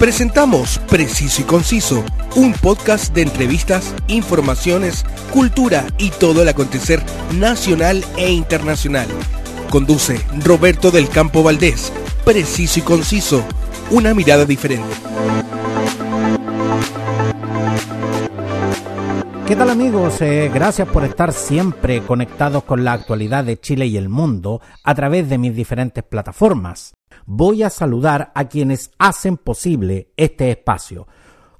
Presentamos Preciso y Conciso, un podcast de entrevistas, informaciones, cultura y todo el acontecer nacional e internacional. Conduce Roberto del Campo Valdés. Preciso y Conciso, una mirada diferente. ¿Qué tal amigos? Eh, gracias por estar siempre conectados con la actualidad de Chile y el mundo a través de mis diferentes plataformas. Voy a saludar a quienes hacen posible este espacio.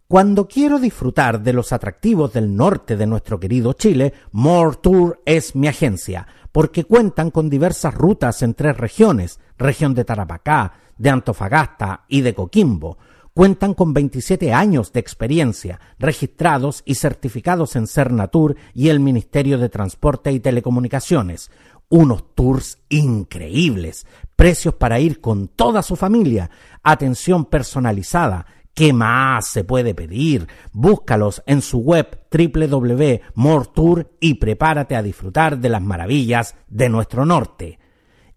Cuando quiero disfrutar de los atractivos del norte de nuestro querido Chile, More Tour es mi agencia, porque cuentan con diversas rutas en tres regiones, región de Tarapacá, de Antofagasta y de Coquimbo Cuentan con 27 años de experiencia, registrados y certificados en Cernatur y el Ministerio de Transporte y Telecomunicaciones. Unos tours increíbles, precios para ir con toda su familia, atención personalizada. ¿Qué más se puede pedir? Búscalos en su web www.mortour y prepárate a disfrutar de las maravillas de nuestro norte.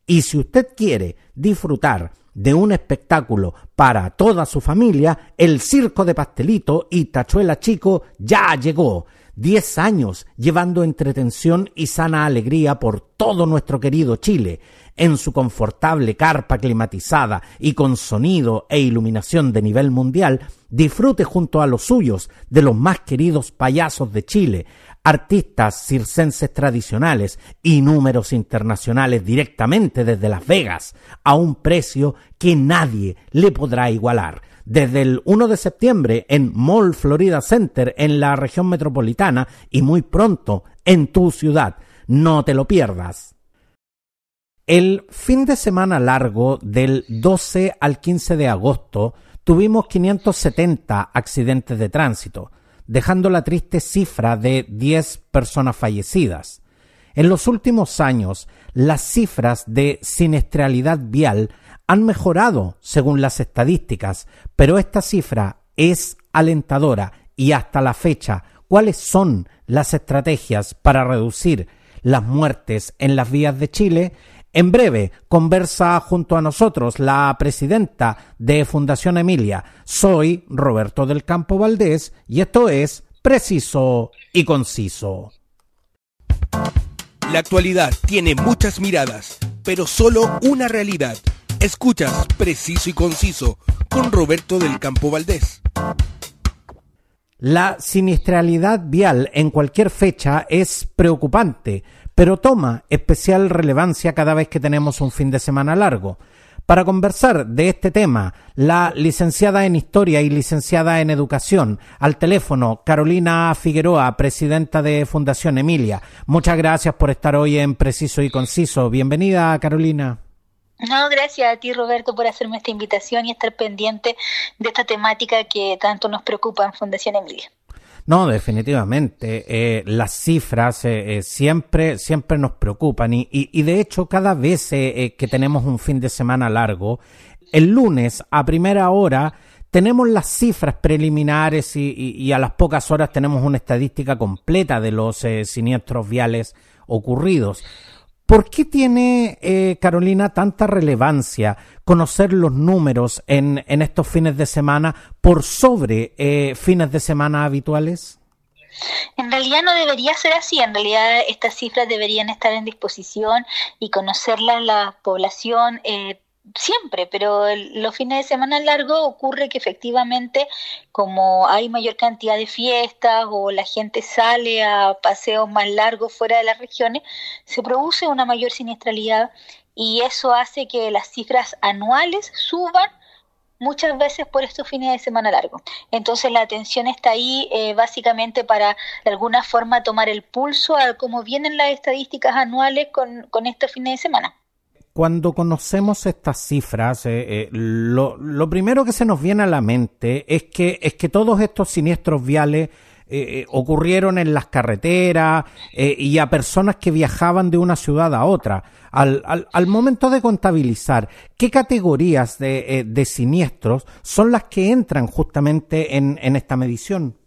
Y si usted quiere disfrutar de un espectáculo para toda su familia, el Circo de Pastelito y Tachuela Chico ya llegó. Diez años llevando entretención y sana alegría por todo nuestro querido Chile, en su confortable carpa climatizada y con sonido e iluminación de nivel mundial, disfrute junto a los suyos de los más queridos payasos de Chile, artistas circenses tradicionales y números internacionales directamente desde Las Vegas a un precio que nadie le podrá igualar. Desde el 1 de septiembre en Mall Florida Center en la región metropolitana y muy pronto en tu ciudad. No te lo pierdas. El fin de semana largo del 12 al 15 de agosto tuvimos 570 accidentes de tránsito dejando la triste cifra de 10 personas fallecidas. En los últimos años, las cifras de siniestralidad vial han mejorado según las estadísticas, pero esta cifra es alentadora y hasta la fecha, ¿cuáles son las estrategias para reducir las muertes en las vías de Chile? En breve, conversa junto a nosotros la presidenta de Fundación Emilia. Soy Roberto del Campo Valdés y esto es Preciso y Conciso. La actualidad tiene muchas miradas, pero solo una realidad. Escuchas Preciso y Conciso con Roberto del Campo Valdés. La siniestralidad vial en cualquier fecha es preocupante pero toma especial relevancia cada vez que tenemos un fin de semana largo. Para conversar de este tema, la licenciada en Historia y licenciada en Educación, al teléfono Carolina Figueroa, presidenta de Fundación Emilia. Muchas gracias por estar hoy en Preciso y Conciso. Bienvenida, Carolina. No, gracias a ti, Roberto, por hacerme esta invitación y estar pendiente de esta temática que tanto nos preocupa en Fundación Emilia. No, definitivamente. Eh, las cifras eh, eh, siempre, siempre nos preocupan y, y, de hecho cada vez que tenemos un fin de semana largo, el lunes a primera hora tenemos las cifras preliminares y, y, a las pocas horas tenemos una estadística completa de los siniestros viales ocurridos. ¿Por qué tiene, eh, Carolina, tanta relevancia conocer los números en, estos fines de semana por sobre eh, fines de semana habituales? En realidad no debería ser así, en realidad estas cifras deberían estar en disposición y conocerlas la población eh, siempre, pero los fines de semana largos ocurre que efectivamente como hay mayor cantidad de fiestas o la gente sale a paseos más largos fuera de las regiones, se produce una mayor siniestralidad y eso hace que las cifras anuales suban muchas veces por estos fines de semana largos. Entonces la atención está ahí eh, básicamente para de alguna forma tomar el pulso a cómo vienen las estadísticas anuales con, con estos fines de semana cuando conocemos estas cifras, eh, eh, lo, primero que se nos viene a la mente es que, es que todos estos siniestros viales eh, ocurrieron en las carreteras y a personas que viajaban de una ciudad a otra. Al, al, al momento de contabilizar, ¿qué categorías de, de, siniestros son las que entran justamente en, en esta medición?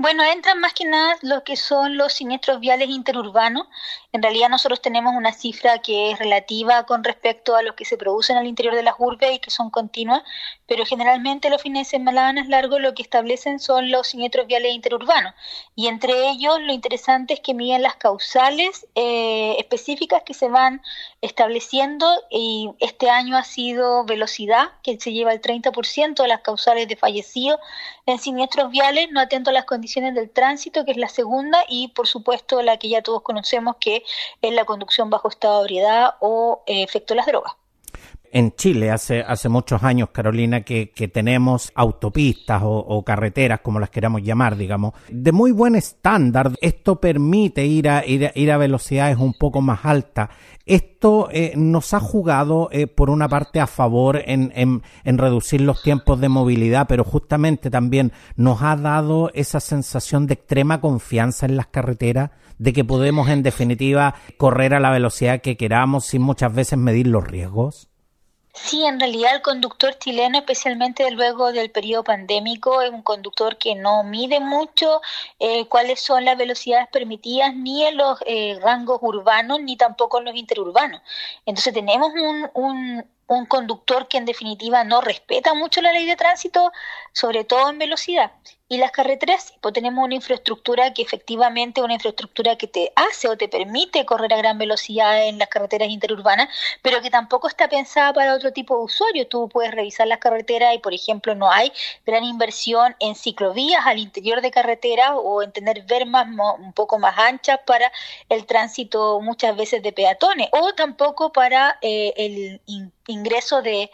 Bueno, entran más que nada lo que son los siniestros viales interurbanos, En realidad nosotros tenemos una cifra que es relativa con respecto a los que se producen al interior de las urbes y que son continuas, pero generalmente los fines de semana largos lo que establecen son los siniestros viales interurbanos. Y entre ellos lo interesante es que miden las causales eh, específicas que se van estableciendo y este año ha sido velocidad, que se lleva el 30% de las causales de fallecidos en siniestros viales, no atento a las condiciones del tránsito, que es la segunda, y por supuesto la que ya todos conocemos, que es la conducción bajo estado de ebriedad o eh, efecto de las drogas en Chile hace, hace muchos años, Carolina, que, que tenemos autopistas o, carreteras, como las queramos llamar, digamos, de muy buen estándar. Esto permite ir a, ir, ir a velocidades un poco más altas. Esto eh, nos ha jugado, eh, por una parte, a favor en, en, en reducir los tiempos de movilidad, pero justamente también nos ha dado esa sensación de extrema confianza en las carreteras, de que podemos, en definitiva, correr a la velocidad que queramos sin muchas veces medir los riesgos. Sí, en realidad el conductor chileno, especialmente luego del periodo pandémico, es un conductor que no mide mucho eh, cuáles son las velocidades permitidas ni en los eh, rangos urbanos ni tampoco en los interurbanos. Entonces tenemos un, un, un conductor que en definitiva no respeta mucho la ley de tránsito, sobre todo en velocidad. Y las carreteras, pues tenemos una infraestructura que efectivamente una infraestructura que te hace o te permite correr a gran velocidad en las carreteras interurbanas, pero que tampoco está pensada para otro tipo de usuario. Tú puedes revisar las carreteras y, por ejemplo, no hay gran inversión en ciclovías al interior de carreteras o en tener vermas un poco más anchas para el tránsito muchas veces de peatones o tampoco para eh, el ingreso de,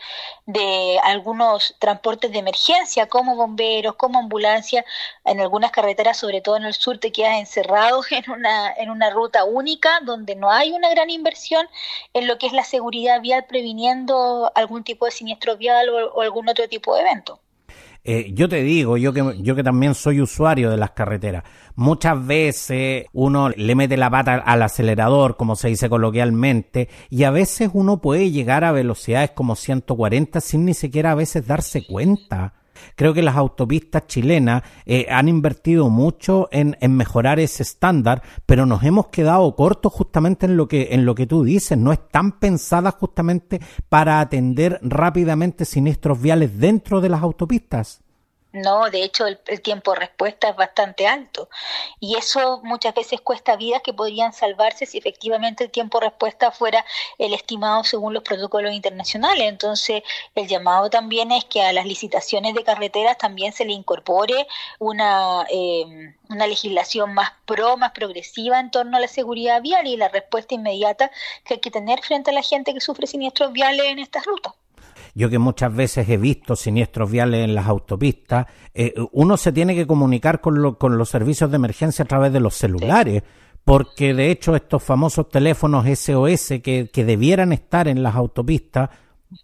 de algunos transportes de emergencia como bomberos, como ambulancias, en algunas carreteras, sobre todo en el sur, te quedas encerrado en una, en una ruta única donde no hay una gran inversión en lo que es la seguridad vial previniendo algún tipo de siniestro vial o algún otro tipo de evento. Eh, yo te digo, yo que, yo que también soy usuario de las carreteras, muchas veces uno le mete la pata al acelerador, como se dice coloquialmente, y a veces uno puede llegar a velocidades como 140 sin ni siquiera a veces darse cuenta. Creo que las autopistas chilenas eh, han invertido mucho en, en, mejorar ese estándar, pero nos hemos quedado cortos justamente en lo que en lo que tú dices. No están pensadas justamente para atender rápidamente siniestros viales dentro de las autopistas. No, de hecho el, tiempo de respuesta es bastante alto y eso muchas veces cuesta vidas que podrían salvarse si efectivamente el tiempo de respuesta fuera el estimado según los protocolos internacionales. Entonces el llamado también es que a las licitaciones de carreteras también se le incorpore una, eh, una legislación más pro, más progresiva en torno a la seguridad vial y la respuesta inmediata que hay que tener frente a la gente que sufre siniestros viales en estas rutas. Yo que muchas veces he visto siniestros viales en las autopistas, eh, uno se tiene que comunicar con, con, los servicios de emergencia a través de los celulares. Porque de hecho estos famosos teléfonos SOS que, que debieran estar en las autopistas,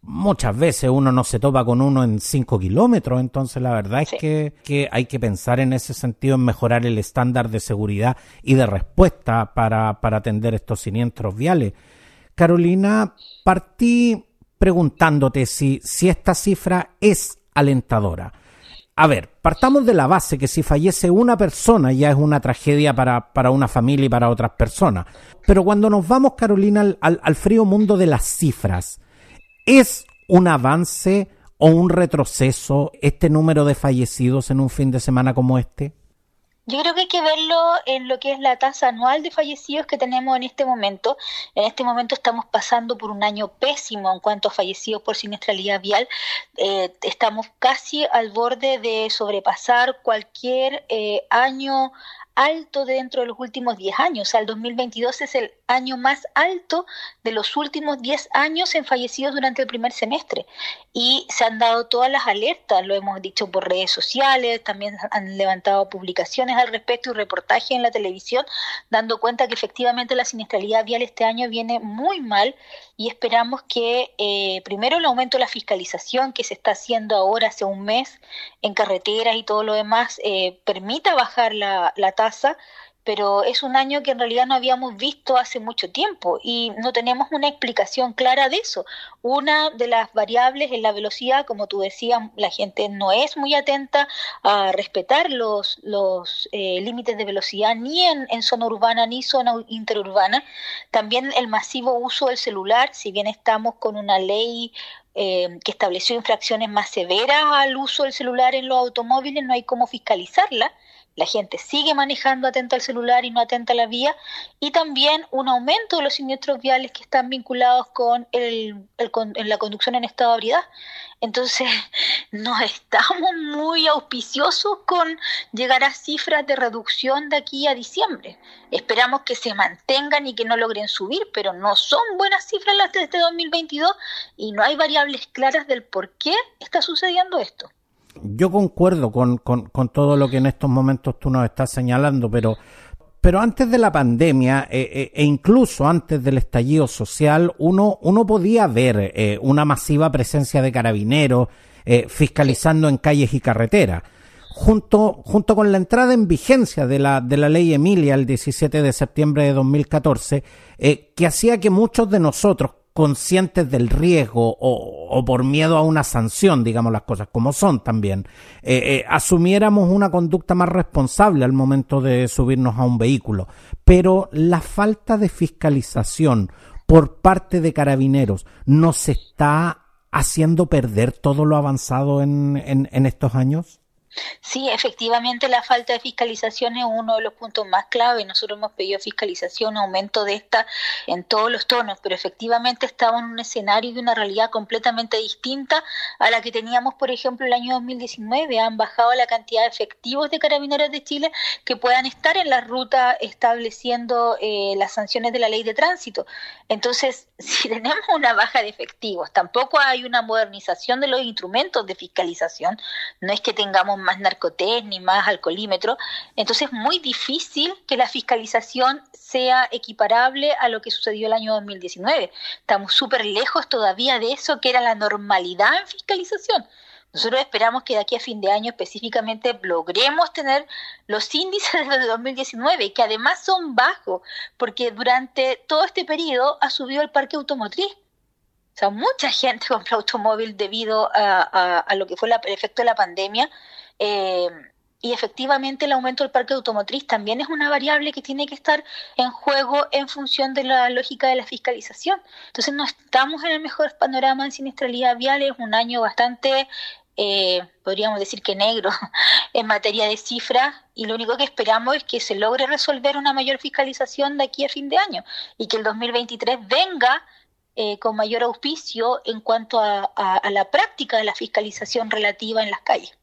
muchas veces uno no se topa con uno en 5 kilómetros, entonces la verdad es que, que, hay que pensar en ese sentido en mejorar el estándar de seguridad y de respuesta para, para atender estos siniestros viales. Carolina, partí preguntándote si, si esta cifra es alentadora. A ver, partamos de la base que si fallece una persona ya es una tragedia para, para una familia y para otras personas. Pero cuando nos vamos, Carolina, al, al frío mundo de las cifras, ¿es un avance o un retroceso este número de fallecidos en un fin de semana como este? Yo creo que hay que verlo en lo que es la tasa anual de fallecidos que tenemos en este momento. En este momento estamos pasando por un año pésimo en cuanto a fallecidos por siniestralidad vial. Eh, estamos casi al borde de sobrepasar cualquier eh, año alto dentro de los últimos 10 años. O sea, el 2022 es el año más alto de los últimos 10 años en fallecidos durante el primer semestre. Y se han dado todas las alertas, lo hemos dicho por redes sociales, también han levantado publicaciones al respecto y reportajes en la televisión, dando cuenta que efectivamente la siniestralidad vial este año viene muy mal y esperamos que eh, primero el aumento de la fiscalización que se está haciendo ahora hace un mes en carreteras y todo lo demás eh, permita bajar la, la tasa pero es un año que en realidad no habíamos visto hace mucho tiempo y no tenemos una explicación clara de eso. Una de las variables es la velocidad, como tú decías, la gente no es muy atenta a respetar los, los eh, límites de velocidad ni en, en zona urbana ni zona interurbana. También el masivo uso del celular, si bien estamos con una ley eh, que estableció infracciones más severas al uso del celular en los automóviles, no hay cómo fiscalizarla la gente sigue manejando atenta al celular y no atenta a la vía, y también un aumento de los siniestros viales que están vinculados con, el, la conducción en estado de ebriedad. Entonces, no estamos muy auspiciosos con llegar a cifras de reducción de aquí a diciembre. Esperamos que se mantengan y que no logren subir, pero no son buenas cifras las de este 2022 y no hay variables claras del por qué está sucediendo esto yo concuerdo con, con, todo lo que en estos momentos tú nos estás señalando, pero, pero antes de la pandemia eh, eh, e incluso antes del estallido social, uno, uno podía ver eh, una masiva presencia de carabineros fiscalizando en calles y carreteras. Junto, junto con la entrada en vigencia de la, de la ley Emilia el 17 de septiembre de 2014, que hacía que muchos de nosotros, conscientes del riesgo o, por miedo a una sanción, digamos las cosas como son también, eh, eh, asumiéramos una conducta más responsable al momento de subirnos a un vehículo. Pero la falta de fiscalización por parte de carabineros nos está haciendo perder todo lo avanzado en, en estos años? Sí, efectivamente la falta de fiscalización es uno de los puntos más clave. Nosotros hemos pedido fiscalización, aumento de esta en todos los tonos, pero efectivamente estamos en un escenario de una realidad completamente distinta a la que teníamos, por ejemplo, el año 2019. Han bajado la cantidad de efectivos de carabineros de Chile que puedan estar en la ruta estableciendo eh, las sanciones de la ley de tránsito. Entonces, si tenemos una baja de efectivos, tampoco hay una modernización de los instrumentos de fiscalización, no es que tengamos más narcotés ni más alcoholímetro, entonces es muy difícil que la fiscalización sea equiparable a lo que sucedió el año 2019. Estamos súper lejos todavía de eso que era la normalidad en fiscalización. Nosotros esperamos que de aquí a fin de año específicamente logremos tener los índices de 2019, que además son bajos, porque durante todo este periodo ha subido el parque automotriz. O sea, mucha gente compró automóvil debido a, lo que fue el efecto de la pandemia. Eh, y efectivamente el aumento del parque automotriz también es una variable que tiene que estar en juego en función de la lógica de la fiscalización. Entonces no estamos en el mejor panorama en siniestralidad vial, es un año bastante eh, podríamos decir que negro en materia de cifras y lo único que esperamos es que se logre resolver una mayor fiscalización de aquí a fin de año y que el 2023 venga eh, con mayor auspicio en cuanto a la práctica de la fiscalización relativa en las calles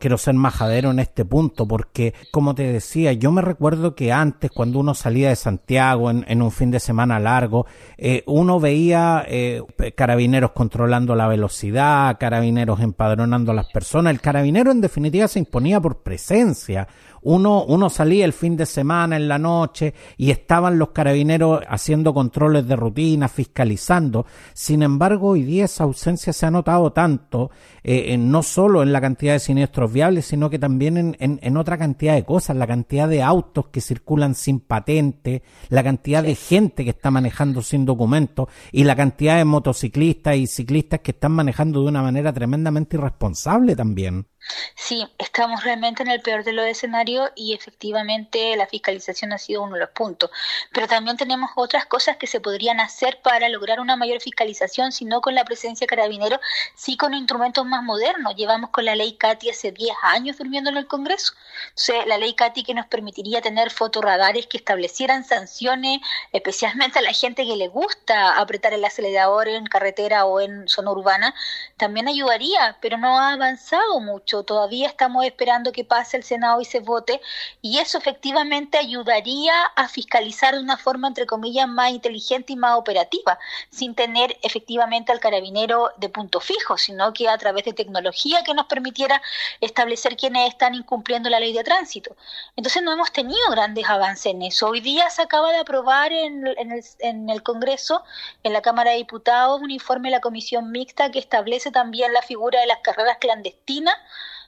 quiero ser majadero en este punto porque, como te decía, yo me recuerdo que antes, cuando uno salía de Santiago en, un fin de semana largo, eh, uno veía eh, carabineros controlando la velocidad, carabineros empadronando a las personas. El carabinero, en definitiva, se imponía por presencia. Uno, uno salía el fin de semana, en la noche, y estaban los carabineros haciendo controles de rutina, fiscalizando. Sin embargo, hoy día esa ausencia se ha notado tanto, eh, no solo en la cantidad de siniestros viables, sino que también en, en, otra cantidad de cosas, la cantidad de autos que circulan sin patente, la cantidad de gente que está manejando sin documentos y la cantidad de motociclistas y ciclistas que están manejando de una manera tremendamente irresponsable también. Sí, estamos realmente en el peor de los escenarios y efectivamente la fiscalización ha sido uno de los puntos. Pero también tenemos otras cosas que se podrían hacer para lograr una mayor fiscalización, si no con la presencia de carabineros, sí con instrumentos más modernos. Llevamos con la ley CATI hace 10 años durmiendo en el Congreso. Entonces, la ley CATI que nos permitiría tener fotorradares que establecieran sanciones, especialmente a la gente que le gusta apretar el acelerador en carretera o en zona urbana, también ayudaría, pero no ha avanzado mucho Todavía estamos esperando que pase el Senado y se vote y eso efectivamente ayudaría a fiscalizar de una forma, entre comillas, más inteligente y más operativa, sin tener efectivamente al carabinero de punto fijo, sino que a través de tecnología que nos permitiera establecer quiénes están incumpliendo la ley de tránsito. Entonces no hemos tenido grandes avances en eso. Hoy día se acaba de aprobar en, el, en el Congreso, en la Cámara de Diputados, un informe de la Comisión Mixta que establece también la figura de las carreras clandestinas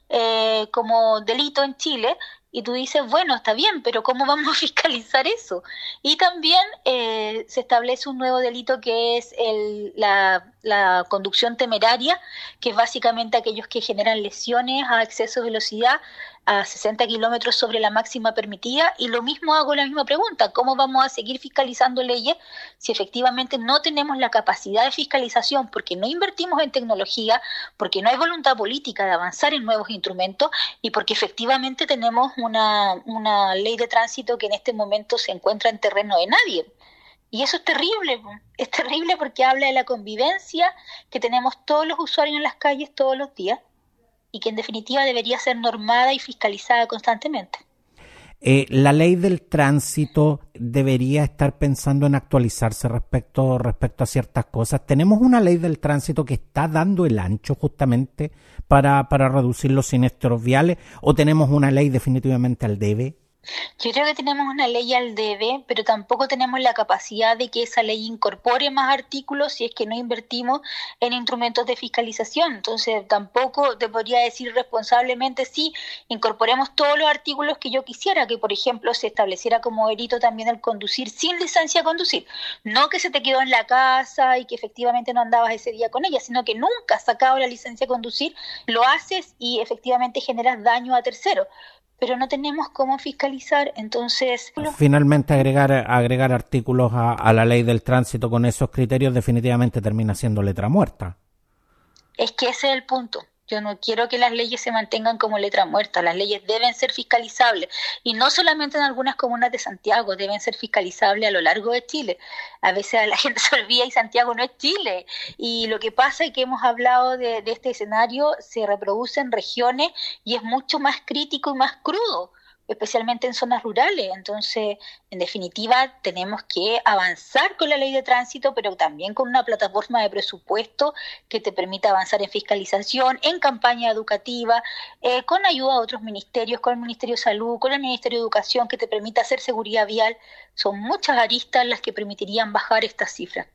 eh, como delito en Chile y tú dices, bueno, está bien, pero ¿cómo vamos a fiscalizar eso? Y también eh, se establece un nuevo delito que es el, la, la, conducción temeraria, que es básicamente aquellos que generan lesiones a exceso de velocidad a 60 kilómetros sobre la máxima permitida y lo mismo hago la misma pregunta, ¿cómo vamos a seguir fiscalizando leyes si efectivamente no tenemos la capacidad de fiscalización porque no invertimos en tecnología, porque no hay voluntad política de avanzar en nuevos instrumentos y porque efectivamente tenemos una, una ley de tránsito que en este momento se encuentra en terreno de nadie? Y eso es terrible, es terrible porque habla de la convivencia que tenemos todos los usuarios en las calles todos los días y que en definitiva debería ser normada y fiscalizada constantemente. Eh, la ley del tránsito debería estar pensando en actualizarse respecto, respecto a ciertas cosas. ¿Tenemos una ley del tránsito que está dando el ancho justamente para, para reducir los siniestros viales o tenemos una ley definitivamente al debe? Yo creo que tenemos una ley al debe, pero tampoco tenemos la capacidad de que esa ley incorpore más artículos si es que no invertimos en instrumentos de fiscalización. Entonces, tampoco te podría decir responsablemente si incorporemos todos los artículos que yo quisiera, que por ejemplo se estableciera como delito también el conducir sin licencia a conducir. No que se te quedó en la casa y que efectivamente no andabas ese día con ella, sino que nunca has sacado la licencia a conducir, lo haces y efectivamente generas daño a terceros pero no tenemos cómo fiscalizar, entonces... Finalmente agregar, agregar artículos a, a la ley del tránsito con esos criterios definitivamente termina siendo letra muerta. Es que ese es el punto. Yo no quiero que las leyes se mantengan como letra muerta. Las leyes deben ser fiscalizables. Y no solamente en algunas comunas de Santiago, deben ser fiscalizables a lo largo de Chile. A veces la gente se olvida y Santiago no es Chile. Y lo que pasa es que hemos hablado de, de este escenario, se reproduce en regiones y es mucho más crítico y más crudo especialmente en zonas rurales. Entonces, en definitiva, tenemos que avanzar con la ley de tránsito, pero también con una plataforma de presupuesto que te permita avanzar en fiscalización, en campaña educativa, eh, con ayuda a otros ministerios, con el Ministerio de Salud, con el Ministerio de Educación, que te permita hacer seguridad vial. Son muchas aristas las que permitirían bajar estas cifras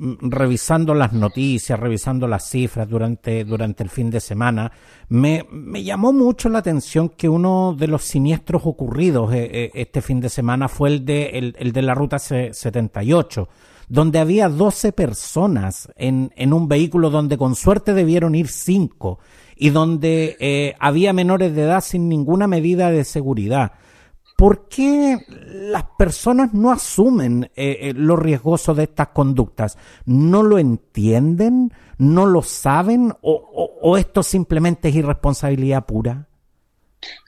revisando las noticias, revisando las cifras durante, durante el fin de semana, me, me llamó mucho la atención que uno de los siniestros ocurridos eh, eh, este fin de semana fue el de, el, de la ruta 78, donde había 12 personas en, en un vehículo donde con suerte debieron ir 5 y donde eh, había menores de edad sin ninguna medida de seguridad. ¿Por qué las personas no asumen eh, eh, lo riesgoso de estas conductas? ¿No lo entienden? ¿No lo saben? ¿O, esto simplemente es irresponsabilidad pura?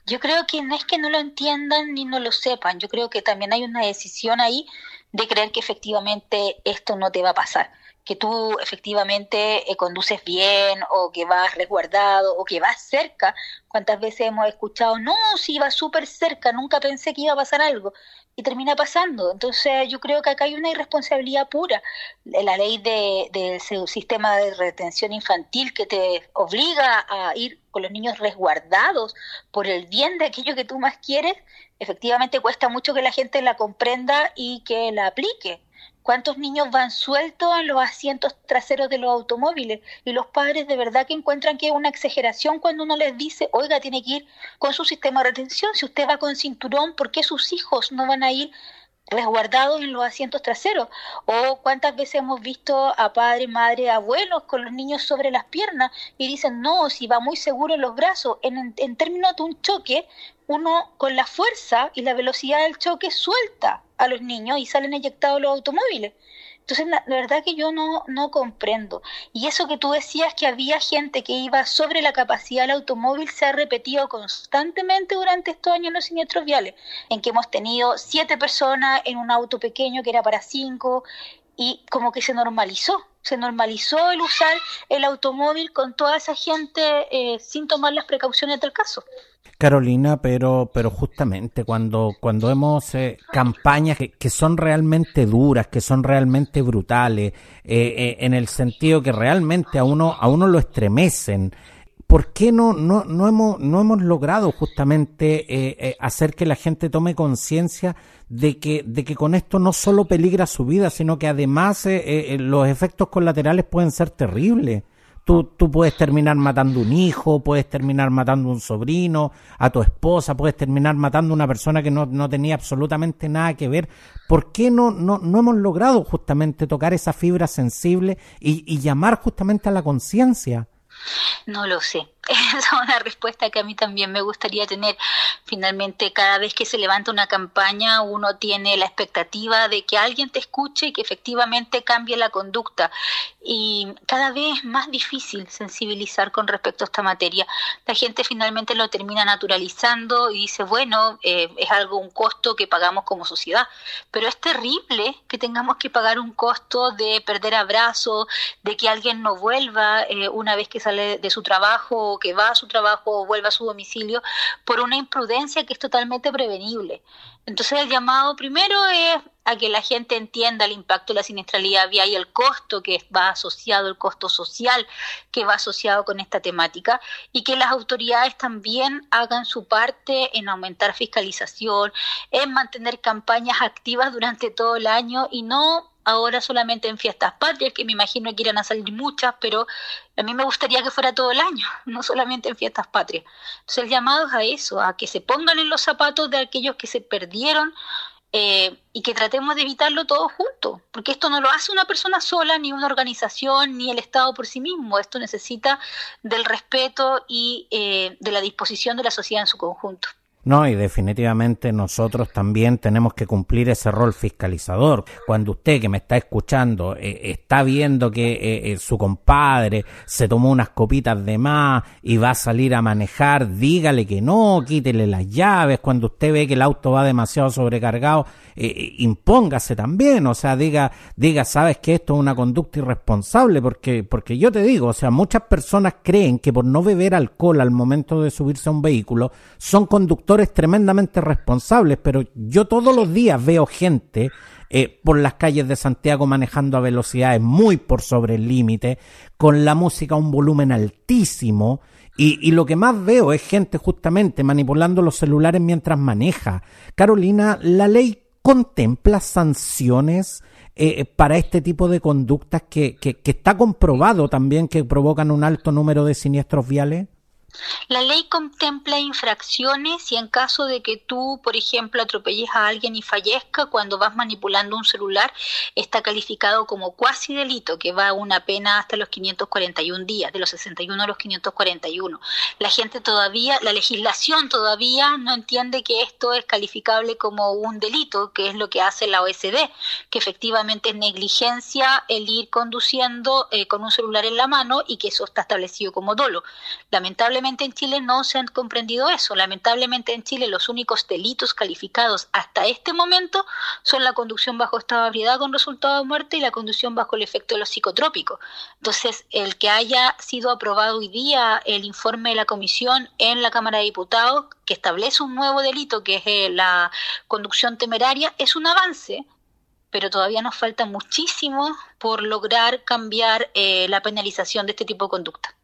Yo creo que no es que no lo entiendan ni no lo sepan. Yo creo que también hay una decisión ahí de creer que efectivamente esto no te va a pasar que tú efectivamente eh, conduces bien o que vas resguardado o que vas cerca. ¿Cuántas veces hemos escuchado, no, si iba súper cerca, nunca pensé que iba a pasar algo? Y termina pasando. Entonces yo creo que acá hay una irresponsabilidad pura. La ley del de, sistema de retención infantil que te obliga a ir con los niños resguardados por el bien de aquello que tú más quieres, efectivamente cuesta mucho que la gente la comprenda y que la aplique. ¿Cuántos niños van sueltos en los asientos traseros de los automóviles? Y los padres de verdad que encuentran que es una exageración cuando uno les dice, oiga, tiene que ir con su sistema de retención. Si usted va con cinturón, ¿por qué sus hijos no van a ir resguardados en los asientos traseros. O cuántas veces hemos visto a padres, madres, abuelos con los niños sobre las piernas y dicen, no, si va muy seguro en los brazos. En, en términos de un choque, uno con la fuerza y la velocidad del choque suelta a los niños y salen eyectados los automóviles. Entonces, la, verdad que yo no, no comprendo. Y eso que tú decías que había gente que iba sobre la capacidad del automóvil se ha repetido constantemente durante estos años en los siniestros viales, en que hemos tenido siete personas en un auto pequeño que era para cinco y como que se normalizó. Se normalizó el usar el automóvil con toda esa gente eh, sin tomar las precauciones del caso. Carolina, pero, pero justamente cuando, cuando hemos eh, campañas que, que, son realmente duras, que son realmente brutales, eh, eh, en el sentido que realmente a uno, a uno lo estremecen, ¿por qué no, no, no, hemos, no hemos logrado justamente eh, hacer que la gente tome conciencia de que, de que con esto no solo peligra su vida, sino que además los efectos colaterales pueden ser terribles? Tú, tú puedes terminar matando un hijo, puedes terminar matando un sobrino, a tu esposa, puedes terminar matando a una persona que no, no tenía absolutamente nada que ver. ¿Por qué no, no, no hemos logrado justamente tocar esa fibra sensible y, y llamar justamente a la conciencia? No lo sé. es una respuesta que a mí también me gustaría tener. Finalmente, cada vez que se levanta una campaña, uno tiene la expectativa de que alguien te escuche y que efectivamente cambie la conducta. Y cada vez es más difícil sensibilizar con respecto a esta materia. La gente finalmente lo termina naturalizando y dice, bueno, eh, es algo, un costo que pagamos como sociedad. Pero es terrible que tengamos que pagar un costo de perder abrazos, de que alguien no vuelva eh, una vez que sale de su trabajo que va a su trabajo o vuelva a su domicilio por una imprudencia que es totalmente prevenible. Entonces el llamado primero es a que la gente entienda el impacto de la siniestralidad vial y el costo que va asociado, el costo social que va asociado con esta temática y que las autoridades también hagan su parte en aumentar fiscalización, en mantener campañas activas durante todo el año y no ahora solamente en fiestas patrias, que me imagino que irán a salir muchas, pero a mí me gustaría que fuera todo el año, no solamente en fiestas patrias. Entonces el llamado es a eso, a que se pongan en los zapatos de aquellos que se perdieron eh, y que tratemos de evitarlo todos juntos, porque esto no lo hace una persona sola, ni una organización, ni el Estado por sí mismo, esto necesita del respeto y eh, de la disposición de la sociedad en su conjunto. No, y definitivamente nosotros también tenemos que cumplir ese rol fiscalizador. Cuando usted que me está escuchando eh, está viendo que eh, eh, su compadre se tomó unas copitas de más y va a salir a manejar, dígale que no, quítele las llaves. Cuando usted ve que el auto va demasiado sobrecargado, impóngase también. O sea, diga, diga, sabes que esto es una conducta irresponsable, porque, porque yo te digo, o sea, muchas personas creen que por no beber alcohol al momento de subirse a un vehículo son conductores tremendamente responsables, pero yo todos los días veo gente eh, por las calles de Santiago manejando a velocidades muy por sobre el límite, con la música a un volumen altísimo, y, lo que más veo es gente justamente manipulando los celulares mientras maneja. Carolina, ¿la ley contempla sanciones eh, para este tipo de conductas que, que está comprobado también que provocan un alto número de siniestros viales? La ley contempla infracciones y en caso de que tú, por ejemplo, atropelles a alguien y fallezca cuando vas manipulando un celular, está calificado como cuasi delito, que va a una pena hasta los 541 días, de los 61 a los 541. La gente todavía, la legislación todavía no entiende que esto es calificable como un delito, que es lo que hace la OSD, que efectivamente es negligencia el ir conduciendo eh, con un celular en la mano y que eso está establecido como dolo. Lamentablemente en Chile no se han comprendido eso. Lamentablemente en Chile los únicos delitos calificados hasta este momento son la conducción bajo estado con resultado de muerte y la conducción bajo el efecto de los psicotrópicos. Entonces, el que haya sido aprobado hoy día el informe de la comisión en la Cámara de Diputados que establece un nuevo delito que es eh, la conducción temeraria es un avance pero todavía nos falta muchísimo por lograr cambiar eh, la penalización de este tipo de conducta.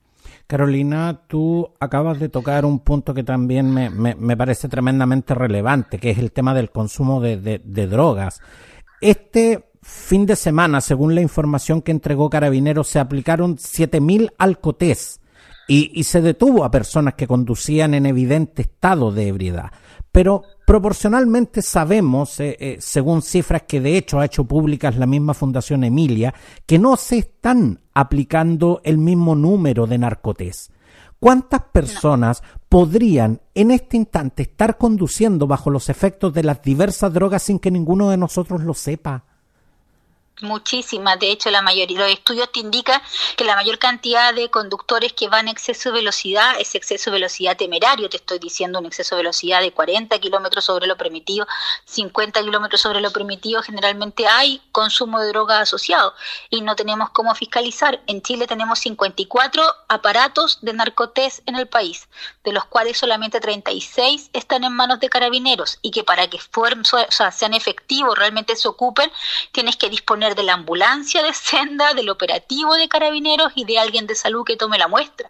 Carolina, tú acabas de tocar un punto que también me, me, parece tremendamente relevante, que es el tema del consumo de, de, drogas. Este fin de semana, según la información que entregó Carabineros, se aplicaron 7.000 alcotés y, y se detuvo a personas que conducían en evidente estado de ebriedad. Pero Proporcionalmente sabemos, eh, eh, según cifras que de hecho ha hecho públicas la misma Fundación Emilia, que no se están aplicando el mismo número de narcotés. ¿Cuántas personas podrían en este instante estar conduciendo bajo los efectos de las diversas drogas sin que ninguno de nosotros lo sepa? Muchísimas, de hecho la mayoría, los estudios te indican que la mayor cantidad de conductores que van a exceso de velocidad es exceso de velocidad temerario, te estoy diciendo un exceso de velocidad de 40 kilómetros sobre lo permitido, 50 kilómetros sobre lo permitido, generalmente hay consumo de droga asociado y no tenemos cómo fiscalizar. En Chile tenemos 54 aparatos de narcotés en el país, de los cuales solamente 36 están en manos de carabineros y que para que sean efectivos, realmente se ocupen, tienes que disponer de la ambulancia de senda, del operativo de carabineros y de alguien de salud que tome la muestra.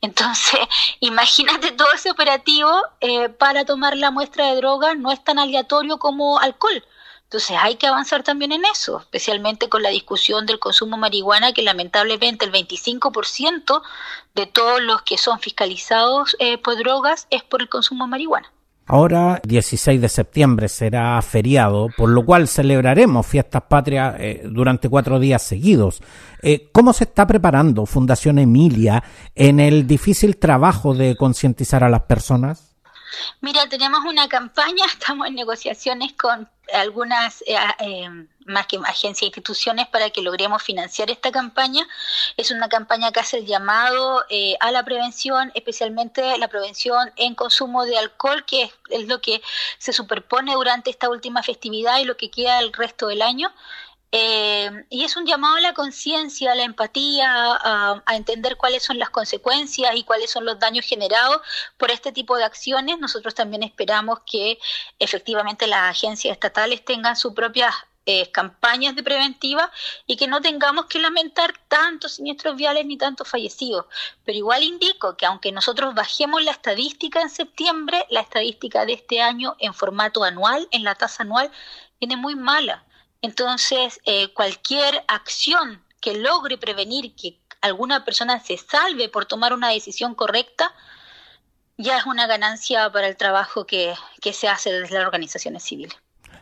Entonces, imagínate todo ese operativo eh, para tomar la muestra de droga, no es tan aleatorio como alcohol Entonces hay que avanzar también en eso, especialmente con la discusión del consumo de marihuana, que lamentablemente el 25% de todos los que son fiscalizados eh, por drogas es por el consumo de marihuana. Ahora, 16 de septiembre será feriado, por lo cual celebraremos fiestas patrias eh, durante cuatro días seguidos. Eh, ¿Cómo se está preparando Fundación Emilia en el difícil trabajo de concientizar a las personas? Mira, tenemos una campaña, estamos en negociaciones con algunas eh, eh, más que agencias e instituciones para que logremos financiar esta campaña. Es una campaña que hace el llamado eh, a la prevención, especialmente la prevención en consumo de alcohol, que es, lo que se superpone durante esta última festividad y lo que queda el resto del año. Eh, y es un llamado a la conciencia, a la empatía, a, entender cuáles son las consecuencias y cuáles son los daños generados por este tipo de acciones. Nosotros también esperamos que efectivamente las agencias estatales tengan sus propias eh, campañas de preventiva y que no tengamos que lamentar tantos siniestros viales ni tantos fallecidos. Pero igual indico que aunque nosotros bajemos la estadística en septiembre, la estadística de este año en formato anual, en la tasa anual, viene muy mala entonces, eh, cualquier acción que logre prevenir que alguna persona se salve por tomar una decisión correcta, ya es una ganancia para el trabajo que, que se hace desde las organizaciones civiles.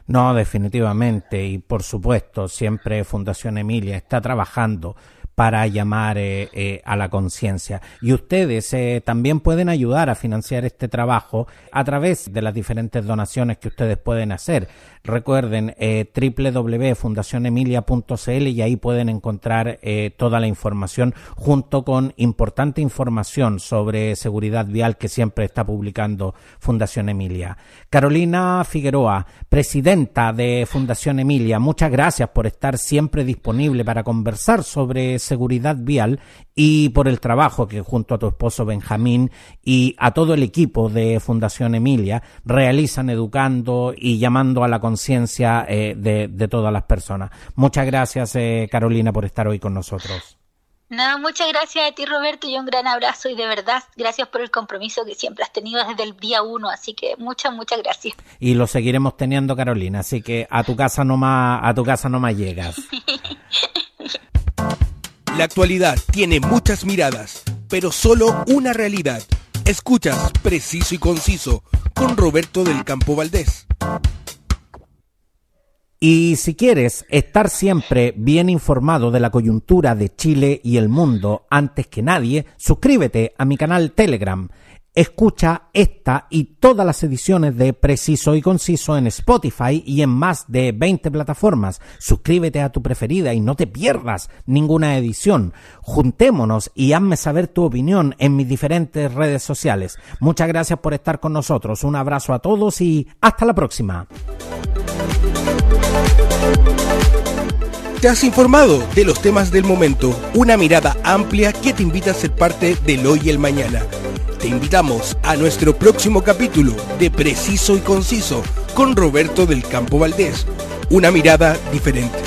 No, definitivamente, y por supuesto, siempre Fundación Emilia está trabajando para llamar eh, eh, a la conciencia. Y ustedes eh, también pueden ayudar a financiar este trabajo a través de las diferentes donaciones que ustedes pueden hacer. Recuerden www.fundacionemilia.cl y ahí pueden encontrar toda la información junto con importante información sobre seguridad vial que siempre está publicando Fundación Emilia. Carolina Figueroa, presidenta de Fundación Emilia, muchas gracias por estar siempre disponible para conversar sobre seguridad vial y por el trabajo que junto a tu esposo Benjamín y a todo el equipo de Fundación Emilia realizan educando y llamando a la conciencia eh, de, todas las personas. Muchas gracias, eh, Carolina, por estar hoy con nosotros. Nada, muchas gracias a ti Roberto y un gran abrazo y de verdad gracias por el compromiso que siempre has tenido desde el día uno, así que muchas, muchas gracias. Y lo seguiremos teniendo Carolina, así que a tu casa no más, a tu casa no más llegas. La actualidad tiene muchas miradas, pero solo una realidad. Escuchas Preciso y Conciso con Roberto del Campo Valdés. Y si quieres estar siempre bien informado de la coyuntura de Chile y el mundo antes que nadie, suscríbete a mi canal Telegram Escucha esta y todas las ediciones de Preciso y Conciso en Spotify y en más de 20 plataformas. Suscríbete a tu preferida y no te pierdas ninguna edición. Juntémonos y hazme saber tu opinión en mis diferentes redes sociales. Muchas gracias por estar con nosotros. Un abrazo a todos y hasta la próxima. Te has informado de los temas del momento, una mirada amplia que te invita a ser parte del hoy y el mañana. Te invitamos a nuestro próximo capítulo de Preciso y Conciso con Roberto del Campo Valdés. Una mirada diferente.